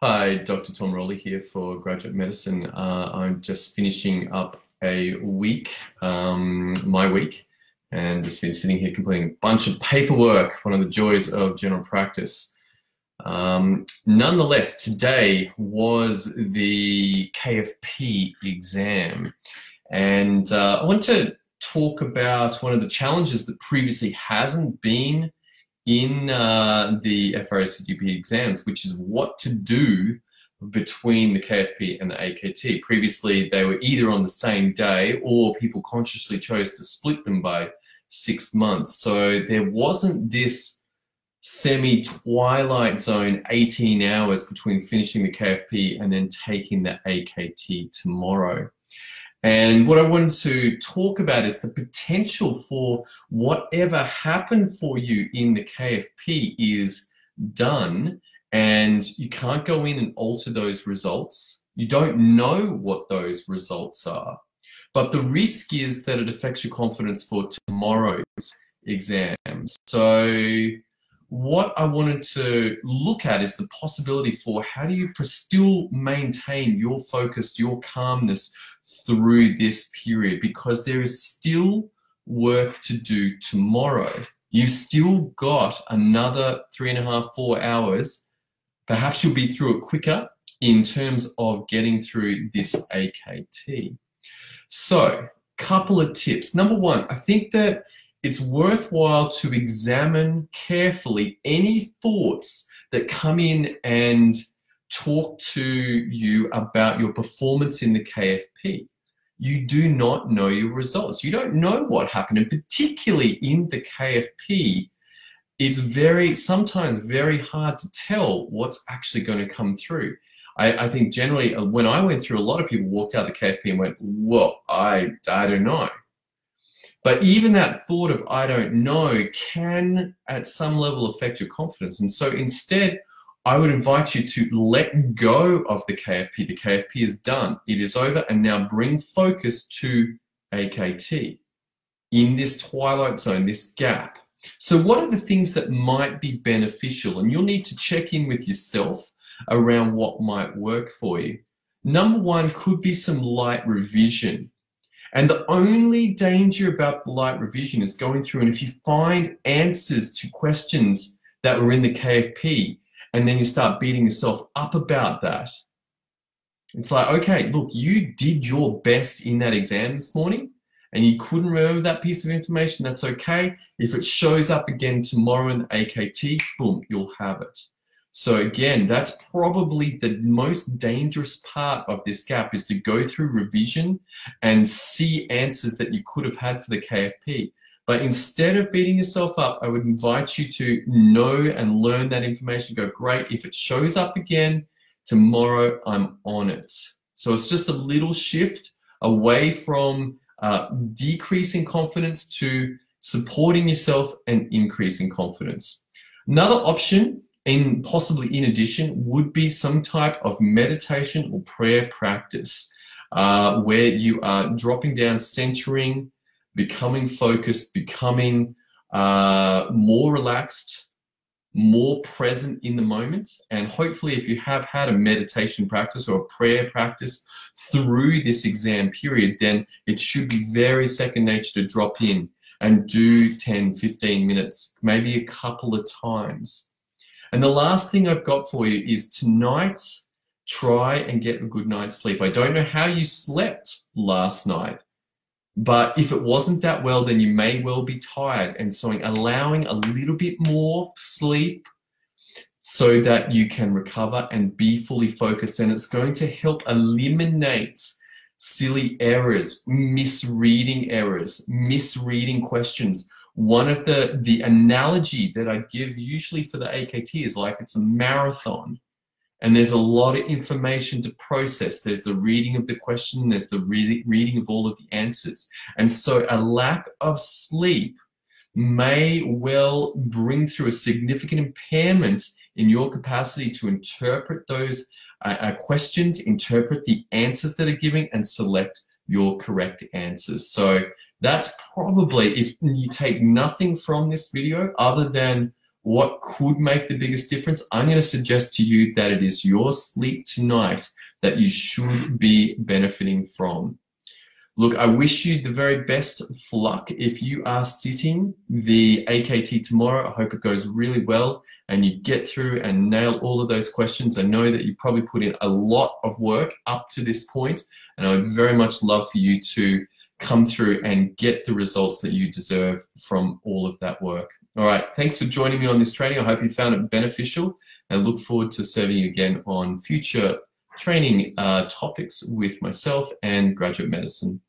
Hi, Dr. Tom Rolley here for Graduate Medicine. Uh, I'm just finishing up a week, um, my week, and just been sitting here completing a bunch of paperwork, one of the joys of general practice. Um, nonetheless, today was the KFP exam, and uh, I want to talk about one of the challenges that previously hasn't been in uh, the FRACGP exams, which is what to do between the KFP and the AKT. Previously, they were either on the same day or people consciously chose to split them by six months. So there wasn't this semi-twilight zone 18 hours between finishing the KFP and then taking the AKT tomorrow. And what I wanted to talk about is the potential for whatever happened for you in the KFP is done, and you can't go in and alter those results. You don't know what those results are. But the risk is that it affects your confidence for tomorrow's exams. So, what I wanted to look at is the possibility for how do you still maintain your focus, your calmness, through this period because there is still work to do tomorrow. You've still got another three and a half, four hours. Perhaps you'll be through it quicker in terms of getting through this AKT. So, couple of tips. Number one, I think that it's worthwhile to examine carefully any thoughts that come in and talk to you about your performance in the KFP. You do not know your results. You don't know what happened. And particularly in the KFP, it's very, sometimes very hard to tell what's actually going to come through. I, I think generally uh, when I went through, a lot of people walked out the KFP and went, well, I, I don't know. But even that thought of I don't know can at some level affect your confidence. And so instead, I would invite you to let go of the KFP. The KFP is done, it is over, and now bring focus to AKT in this twilight zone, this gap. So, what are the things that might be beneficial? And you'll need to check in with yourself around what might work for you. Number one could be some light revision. And the only danger about the light revision is going through, and if you find answers to questions that were in the KFP, and then you start beating yourself up about that. It's like, okay, look, you did your best in that exam this morning and you couldn't remember that piece of information, that's okay. If it shows up again tomorrow in the AKT, boom, you'll have it. So again, that's probably the most dangerous part of this gap is to go through revision and see answers that you could have had for the KFP. But instead of beating yourself up, I would invite you to know and learn that information. Go, great, if it shows up again tomorrow, I'm on it. So it's just a little shift away from uh, decreasing confidence to supporting yourself and increasing confidence. Another option, in possibly in addition, would be some type of meditation or prayer practice uh, where you are dropping down, centering, becoming focused, becoming uh, more relaxed, more present in the moment. And hopefully, if you have had a meditation practice or a prayer practice through this exam period, then it should be very second nature to drop in and do 10, 15 minutes, maybe a couple of times. And the last thing I've got for you is tonight, try and get a good night's sleep. I don't know how you slept last night. But if it wasn't that well, then you may well be tired. And so allowing a little bit more sleep so that you can recover and be fully focused. And it's going to help eliminate silly errors, misreading errors, misreading questions. One of the, the analogy that I give usually for the AKT is like it's a marathon and there's a lot of information to process. There's the reading of the question, there's the re reading of all of the answers. And so a lack of sleep may well bring through a significant impairment in your capacity to interpret those uh, uh, questions, interpret the answers that are given, and select your correct answers. So that's probably, if you take nothing from this video other than what could make the biggest difference, I'm going to suggest to you that it is your sleep tonight that you should be benefiting from. Look, I wish you the very best of luck. If you are sitting the AKT tomorrow, I hope it goes really well and you get through and nail all of those questions. I know that you probably put in a lot of work up to this point, and I would very much love for you to come through and get the results that you deserve from all of that work. All right, thanks for joining me on this training. I hope you found it beneficial and look forward to serving you again on future training uh, topics with myself and graduate medicine.